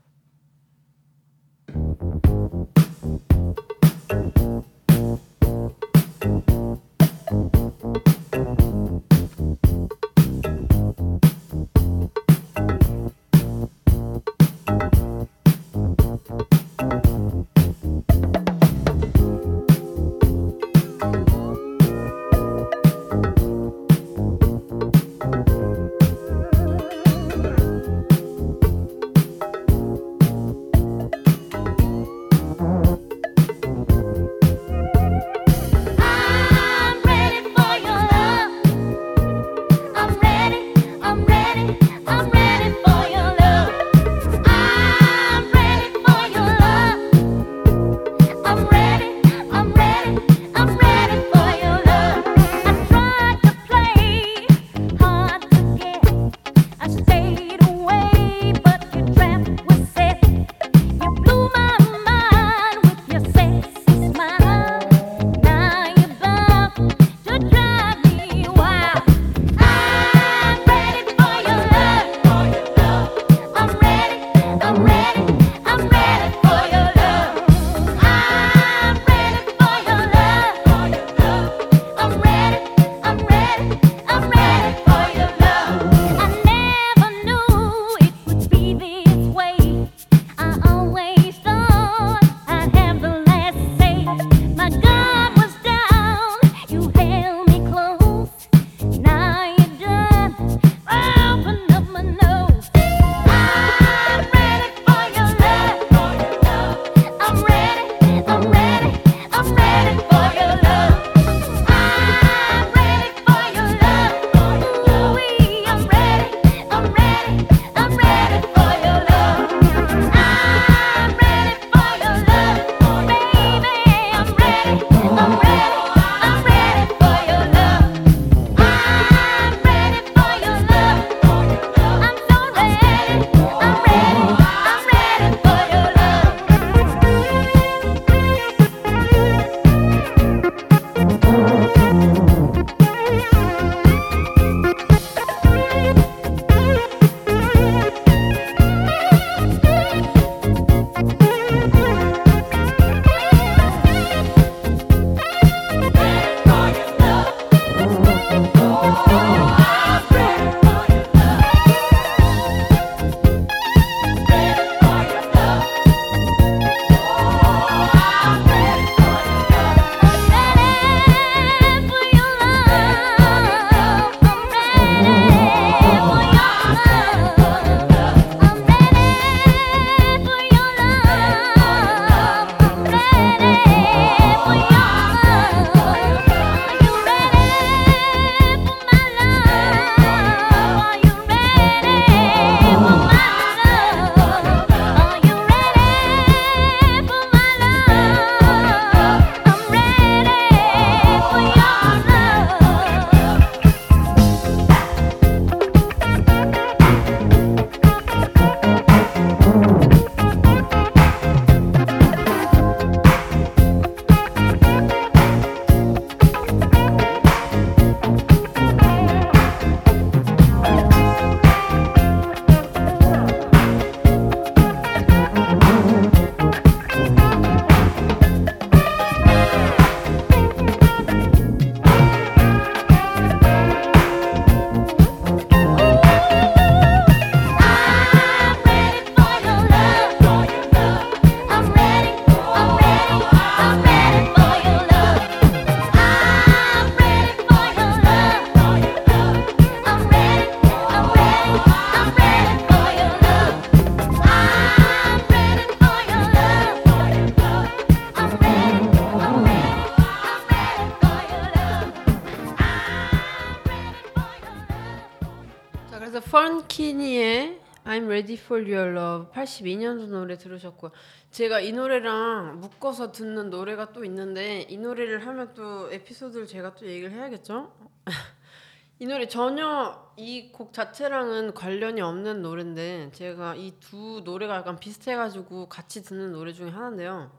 펀키니의 I'm Ready for Your Love 82년도 노래 들으셨고요. 제가 이 노래랑 묶어서 듣는 노래가 또 있는데 이 노래를 하면 또 에피소드를 제가 또 얘기를 해야겠죠? 이 노래 전혀 이 곡 자체랑은 관련이 없는 노래인데 제가 이 두 노래가 약간 비슷해가지고 같이 듣는 노래 중에 하나인데요.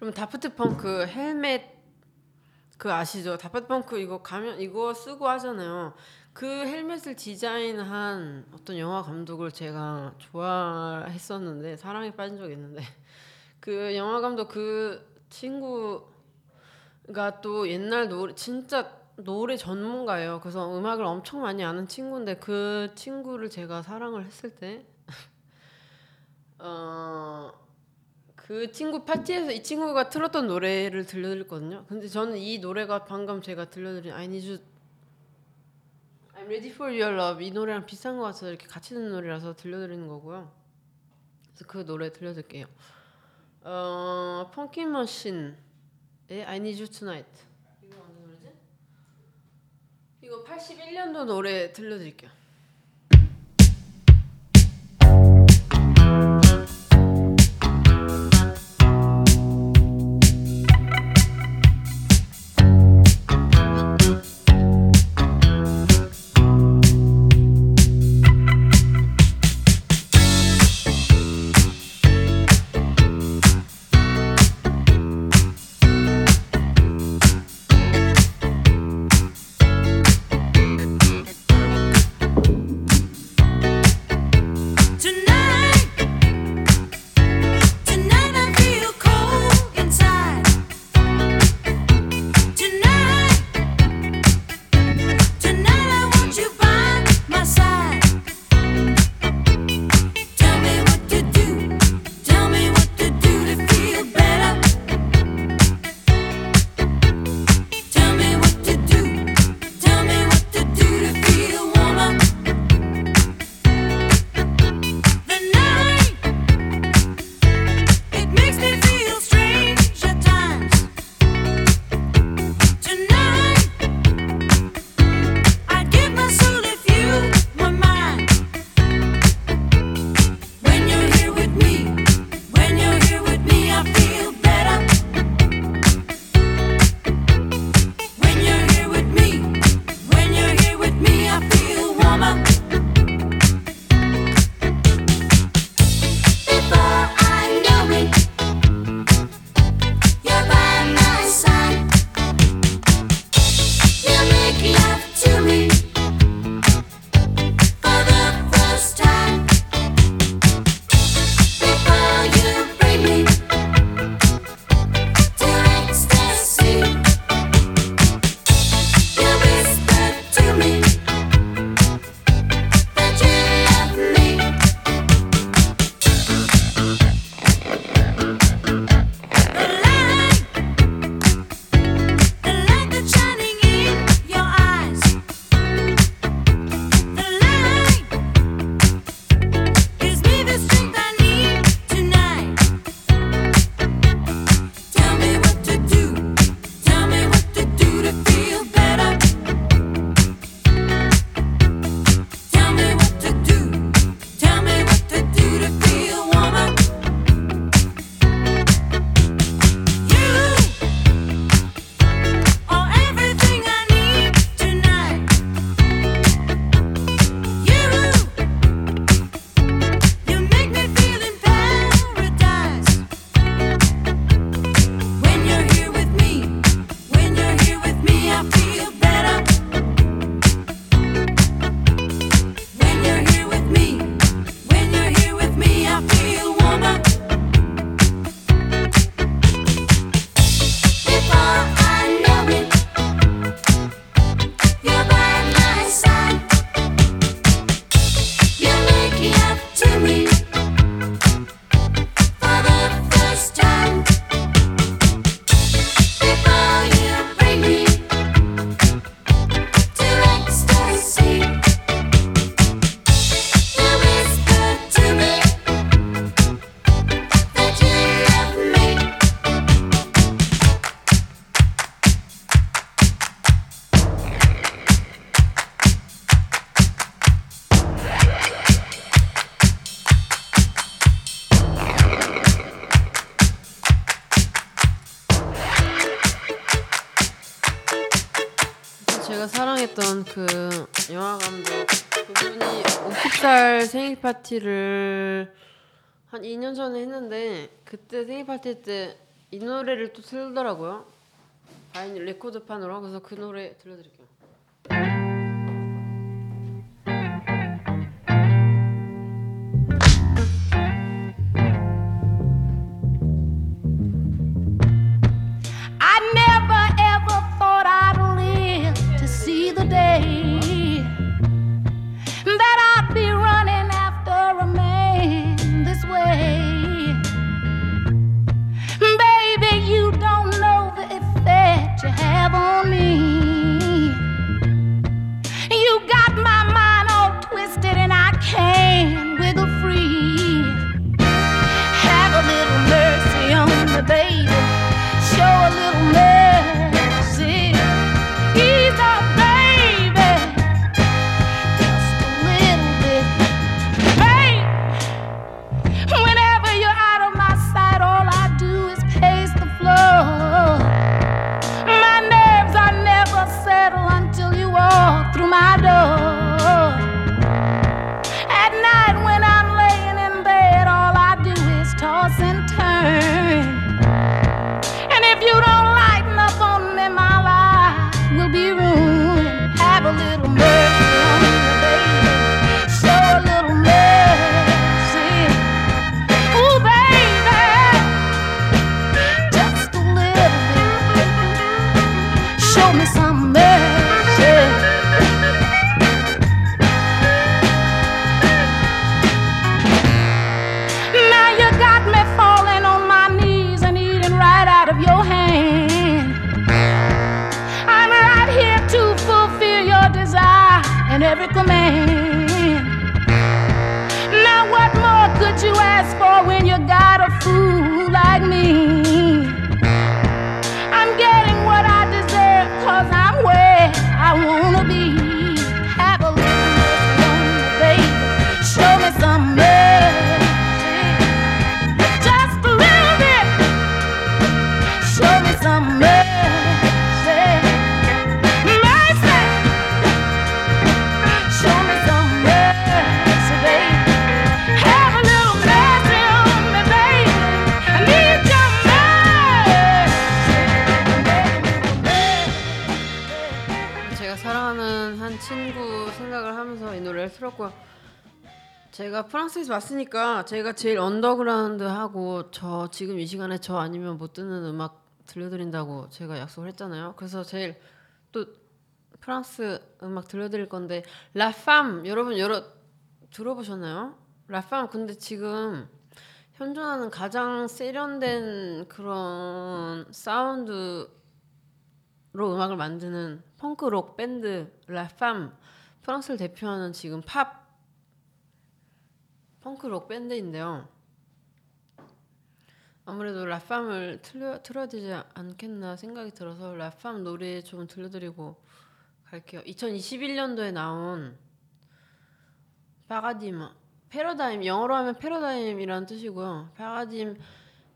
그럼 다프트 펑크 헬멧 그 아시죠? 다프트 펑크 이거 가면 이거 쓰고 하잖아요. 그 헬멧을 디자인한 어떤 영화 감독을 제가 좋아했었는데 사랑에 빠진 적이 있는데 그 영화 감독 그 친구가 또 옛날 노래 진짜 노래 전문가예요. 그래서 음악을 엄청 많이 아는 친구인데 그 친구를 제가 사랑을 했을 때 어. 그 친구 파티에서 이 친구가 틀었던 노래를 들려드렸거든요. 근데 저는 이 노래가 방금 제가 들려드린 You, I'm Ready for Your Love 이 노래랑 비슷한 것 같아서 이렇게 같이 듣는 노래라서 들려드리는 거고요. 그래서 그 노래 들려드릴게요. 어, 펑키 머신의 I Need You Tonight. 이거 어느 노래지? 이거 81년도 노래 들려드릴게요. 생일 파티를 한 2년 전에 했는데 그때 생일 파티 때 이 노래를 또 틀더라고요. vinyl 레코드판으로 그래서 그 노래 들려드릴게요. Have on me. 프랑스에서 왔으니까 제가 제일 언더그라운드 하고 저 지금 이 시간에 저 아니면 못 듣는 음악 들려드린다고 제가 약속을 했잖아요. 그래서 제일 또 프랑스 음악 들려드릴 건데 La Femme 여러분 여러 들어보셨나요? La Femme 근데 지금 현존하는 가장 세련된 그런 사운드로 음악을 만드는 펑크록 밴드 La Femme 프랑스를 대표하는 지금 팝 펑크록 밴드인데요. 아무래도 라팜을 틀려, 틀어야 되지 않겠나 생각이 들어서 라팜 노래 좀 들려드리고 갈게요. 2021년도에 나온 파가딤 패러다임 영어로 하면 패러다임이라는 뜻이고요. 파가딤의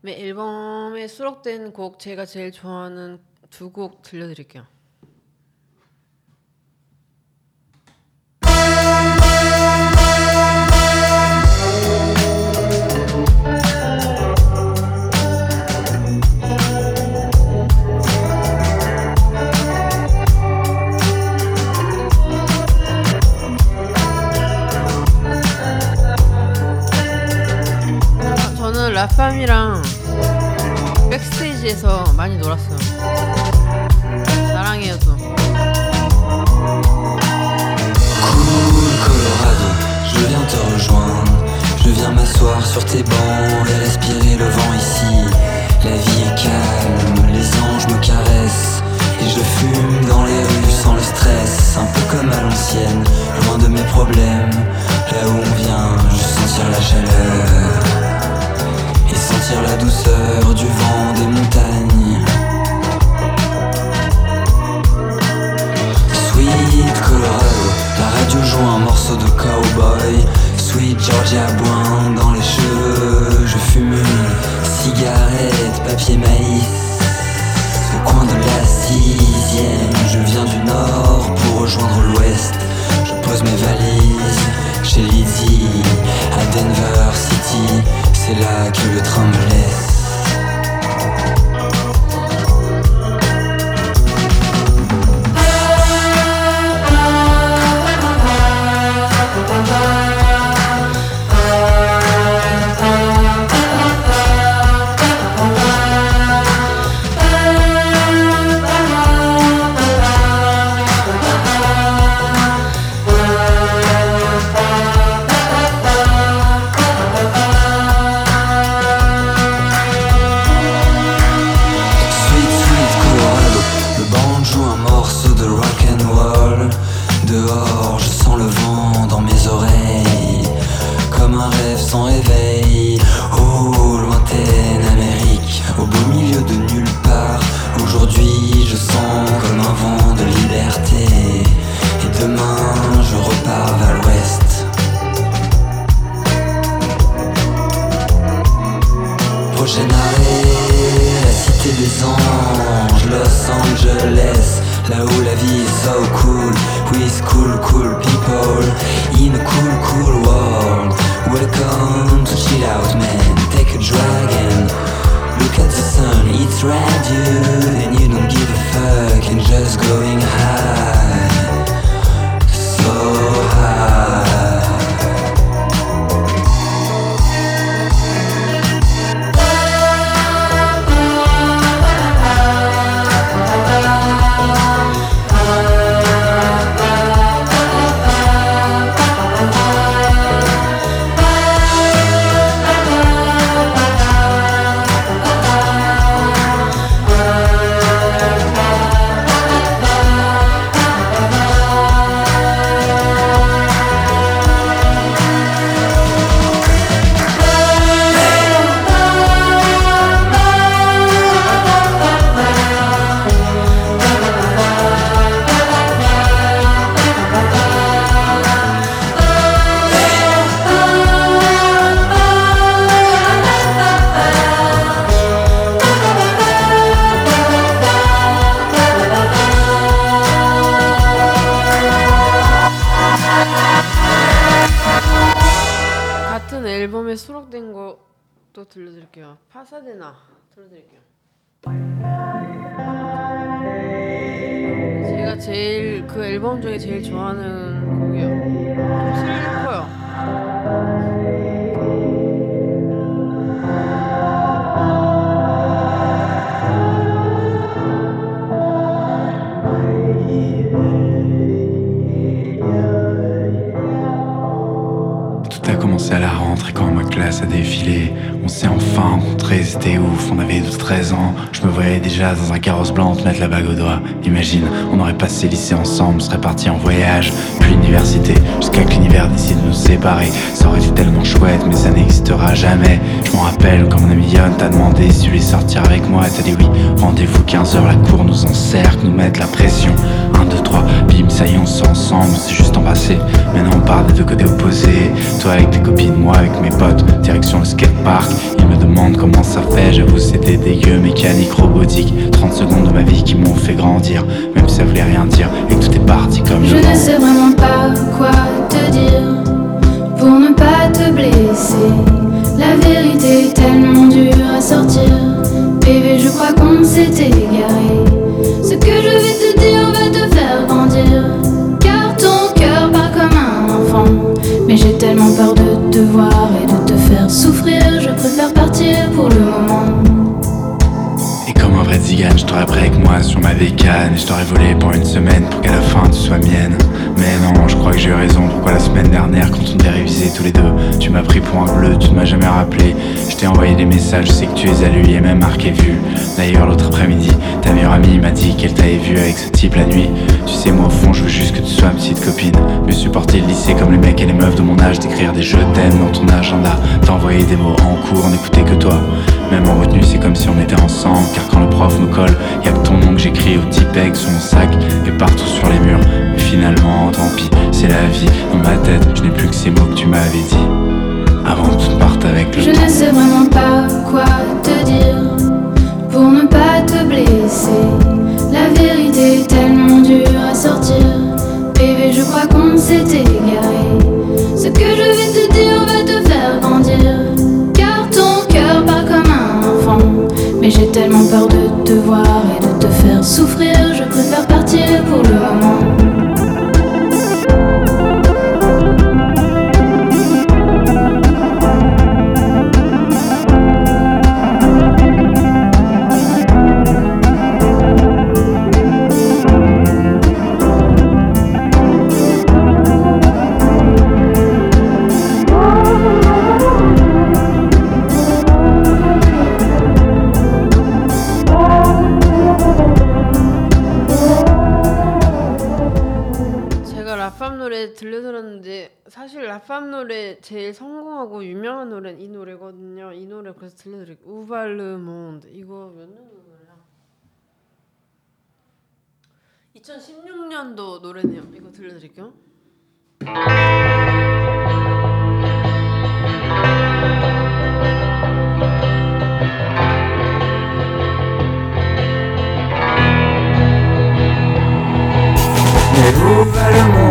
앨범에 수록된 곡 제가 제일 좋아하는 두 곡 들려드릴게요. 라팜이랑 백스테이지에서 많이 놀았어요. 사랑해요 또. Cool Colorado, je viens te rejoindre. Je viens m'asseoir sur tes bancs et respirer le vent ici. La vie est calme, les anges me caressent. Et je fume dans les rues sans le stress. Un peu comme à l'ancienne, loin de mes problèmes. Là où on vient, juste sentir la chaleur. et sentir la douceur du vent des montagnes. Sweet Colorado, la radio joue un morceau de cowboy. Sweet Georgia Boin dans les cheveux, je fume une cigarette, papier maïs. Au coin de la sixième, je viens du nord pour rejoindre l'ouest. Je pose mes valises chez Lydie à Denver City là que le train me laisse. People, in a cool cool world. Welcome to chill out man, take a dragon, look at the sun, it's radio, and you don't give a fuck, and just going high, 들려드릴게요. 제가 제일 그 앨범 중에 제일 좋아하는 곡이에요. 좀 슬퍼요. Tout a commencé à la rentrée quand ma classe a défilé. On s'est enfin rencontrés, c'était ouf, on avait 12-13 ans. Je me voyais déjà dans un carrosse blanc te mettre la bague au doigt. Imagine, on aurait passé lycée ensemble, serait partis en voyage, puis l'université, jusqu'à que l'univers décide de nous séparer. Ça aurait été tellement chouette, mais ça n'existera jamais. Je m'en rappelle quand mon ami Yon t'a demandé si tu voulais sortir avec moi, t'as dit oui. Rendez-vous 15h, la cour nous encercle, nous mettre la pression. 1, 2, 3, bim, ça y est, on s'est ensemble, c'est juste embrassé. Maintenant on part des deux côtés opposés. Toi avec tes copines, moi avec mes potes, direction le skatepark. Ils me demandent comment ça fait, j'avoue c'était dégueu, mécanique, robotique. 30 secondes de ma vie qui m'ont fait grandir, même si ça voulait rien dire, et que tout est parti comme Je le ne sais vraiment pas quoi te dire pour ne pas te blesser. La vérité est tellement dure à sortir. Bébé, je crois qu'on s'est égaré. Tellement peur de te voir et de te faire souffrir. Je préfère partir pour le moment. Je t'aurais pris avec moi sur ma bécane. Je t'aurais volé pour une semaine pour qu'à la fin tu sois mienne. Mais non, je crois que j'ai eu raison. Pourquoi la semaine dernière quand on devait réviser tous les deux Tu m'as pris pour un bleu, tu ne m'as jamais rappelé. Je t'ai envoyé des messages, je sais que tu les as lus et même marqué vu D'ailleurs l'autre après-midi, ta meilleure amie m'a dit qu'elle t'avait vu avec ce type la nuit. Tu sais moi au fond je veux juste que tu sois ma petite copine. Me supporter le lycée comme les mecs et les meufs de mon âge D'écrire des je t'aime dans ton agenda. T'envoyer des mots en cours, n'écouter que toi Même en retenue c'est comme si on était ensemble Car quand le prof me colle, y a que ton nom que j'écris au Tipeg sur mon sac Et partout sur les murs Mais finalement tant pis, c'est la vie Dans ma tête, je n'ai plus que ces mots que tu m'avais dit Avant que tout parte avec le Je ne sais vraiment pas quoi te dire pour ne pas te blesser. La vérité est tellement dure à sortir. Bébé, je crois qu'on s'est égaré. J'ai tellement peur de te voir et de te faire souffrir, je préfère partir pour le moment. 제일 성공하고 유명한 노래는 이 노래거든요. 이 노래 그래서 들려드릴게요. 우발르몬드 이거 몇 년도 노래야? 2016년도 노래네요. 이거 들려드릴게요. Des fois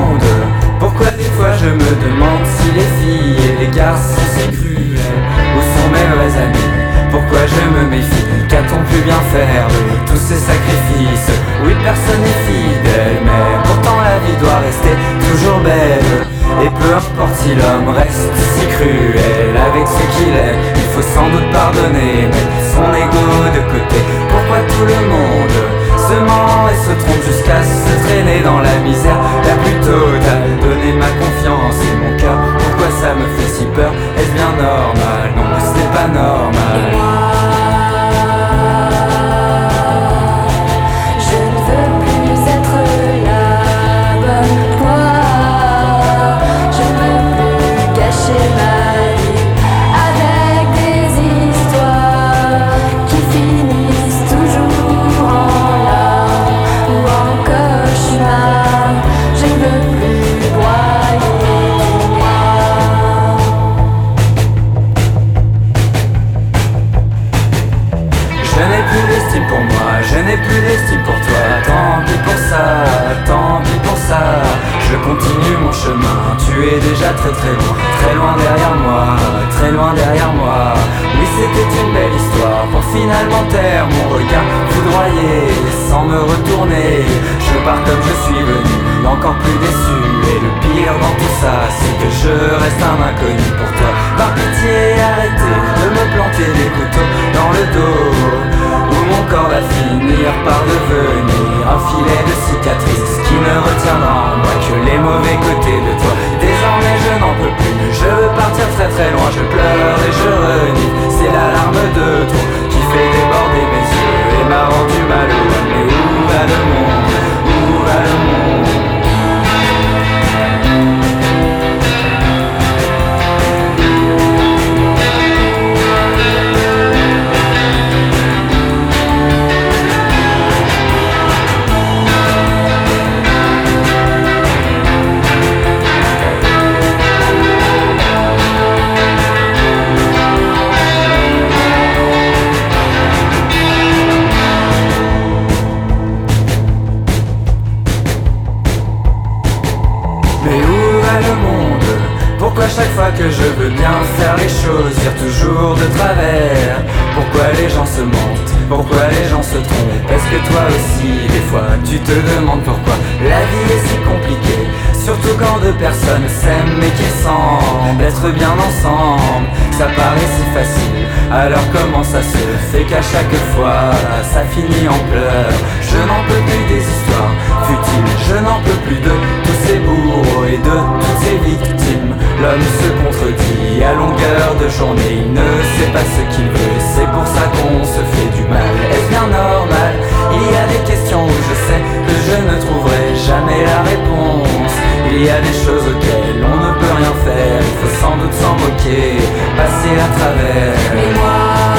je me demande si les filles et les garçons c'est cruel Où sont mes vrais amis. Pourquoi je me méfie? Qu'a-t-on pu bien faire de tous ces sacrifices? Oui personne n'est fidèle Mais pourtant la vie doit rester toujours belle. Et peu importe si l'homme reste si cruel Avec ce qu'il est Il faut sans doute pardonner Mettre son ego de côté. Pourquoi tout le monde et se trompe jusqu'à se traîner dans la misère la plus totale. Donner ma confiance et mon cœur, pourquoi ça me fait si peur? Est-ce bien normal? Non, ce n'est pas normal. Me retourner. Je pars comme je suis venu, encore plus déçu. Et le pire dans tout ça, c'est que je reste un inconnu pour toi. Par pitié, arrêtez de me planter des couteaux dans le dos. Où mon corps va finir par devenir un filet de cicatrices qui ne retiendra en moi que les mauvais côtés de toi. Désormais je n'en peux plus, je veux partir très très loin, je pleure et je renie. C'est l'alarme de trop qui fait déborder mes yeux m'a rendu malheureux. Mais où va le monde? Où va le monde? Alors comment ça se fait qu'à chaque fois ça finit en pleurs? Je n'en peux plus des histoires futiles, je n'en peux plus de tous ces bourreaux et de toutes ces victimes. L'homme se contredit à longueur de journée, il ne sait pas ce qu'il veut, c'est pour ça qu'on se fait du mal. Est-ce bien normal? Il y a des questions où je que je ne trouverai jamais la réponse. Il y a des choses auxquelles on ne peut rien faire, il faut sans doute s'en moquer, passer à travers. Moi,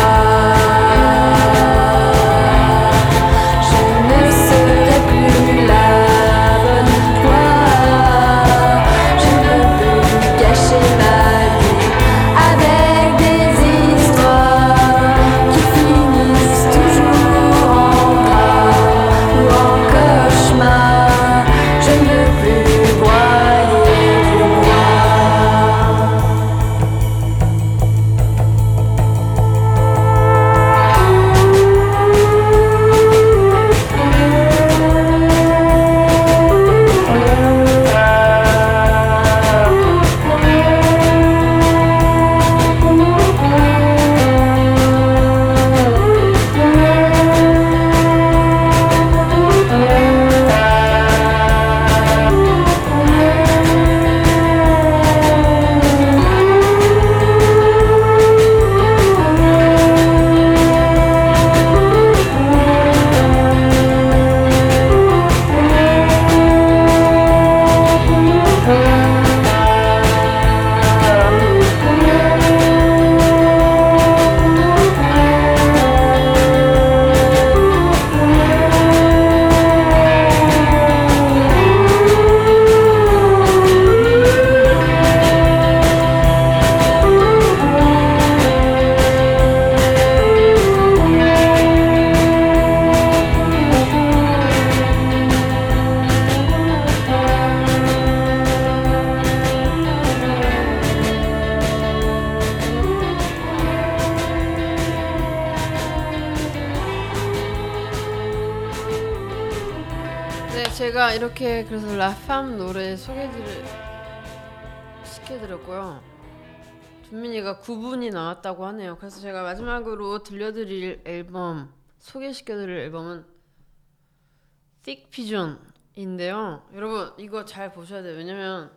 Pigeon인데요. 여러분 이거 잘 보셔야 돼요. 왜냐면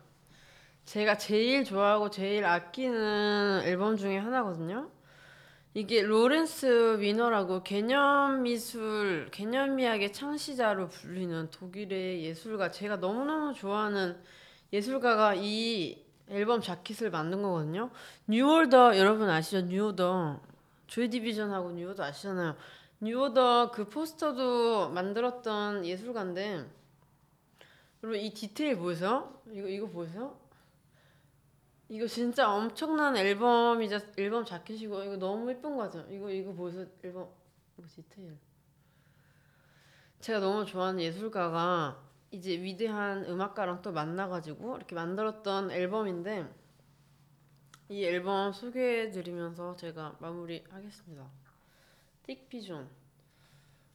제가 제일 좋아하고 제일 아끼는 앨범 중에 하나거든요. 이게 로렌스 위너라고 개념 미술, 개념 미학의 창시자로 불리는 독일의 예술가 제가 너무너무 좋아하는 예술가가 이 앨범 자켓을 만든 거거든요. New Order 여러분 아시죠? New Order Joy Division하고 New Order 아시잖아요. 뉴오더 그 포스터도 만들었던 예술가인데 여러분 이 디테일 보이세요? 이거 이거 보이세요? 이거 진짜 엄청난 앨범이자 앨범 자켓이고 이거 너무 예쁜 거 같아요. 이거 이거 보세요 앨범 이거 디테일. 제가 너무 좋아하는 예술가가 이제 위대한 음악가랑 또 만나가지고 이렇게 만들었던 앨범인데 이 앨범 소개해드리면서 제가 마무리하겠습니다. 틱 피존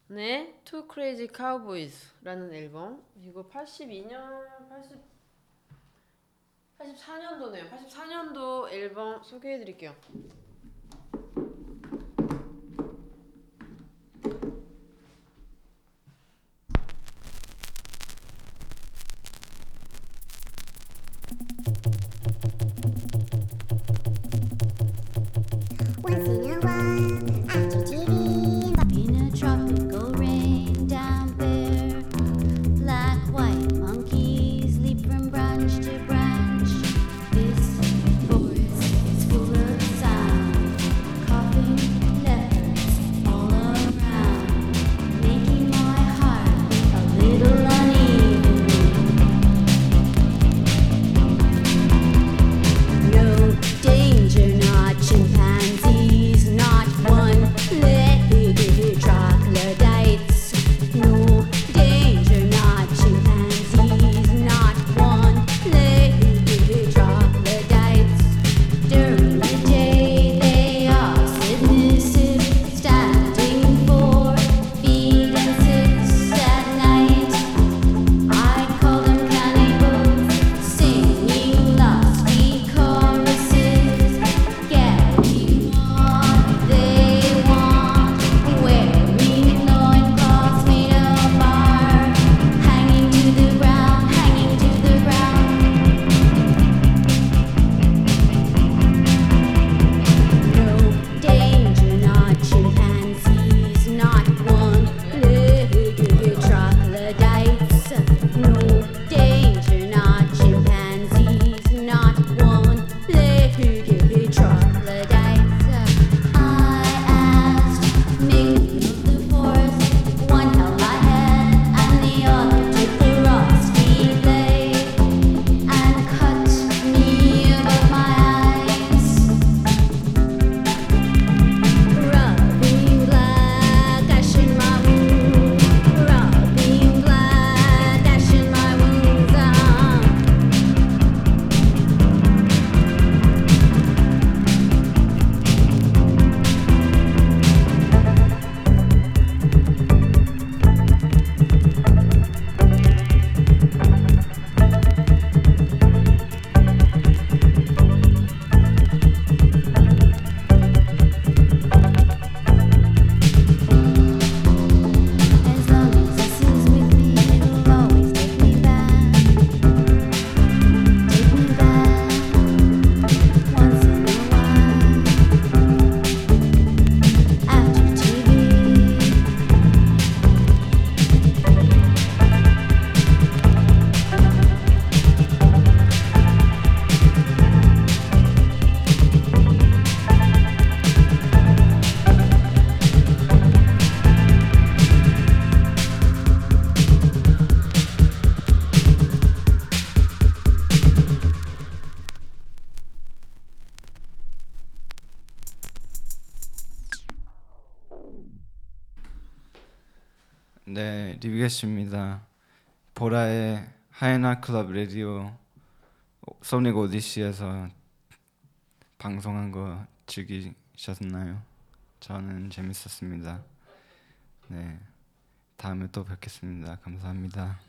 네, Two Crazy Cowboys라는 앨범 이거 82년 80 84년도네요. 84년도 앨범 소개해 드릴게요. 네, 리비게스입니다. 보라의 하이나 클럽 라디오 소닉 오디시에서 방송한 거 즐기셨나요? 저는 재밌었습니다. 네, 다음에 또 뵙겠습니다. 감사합니다.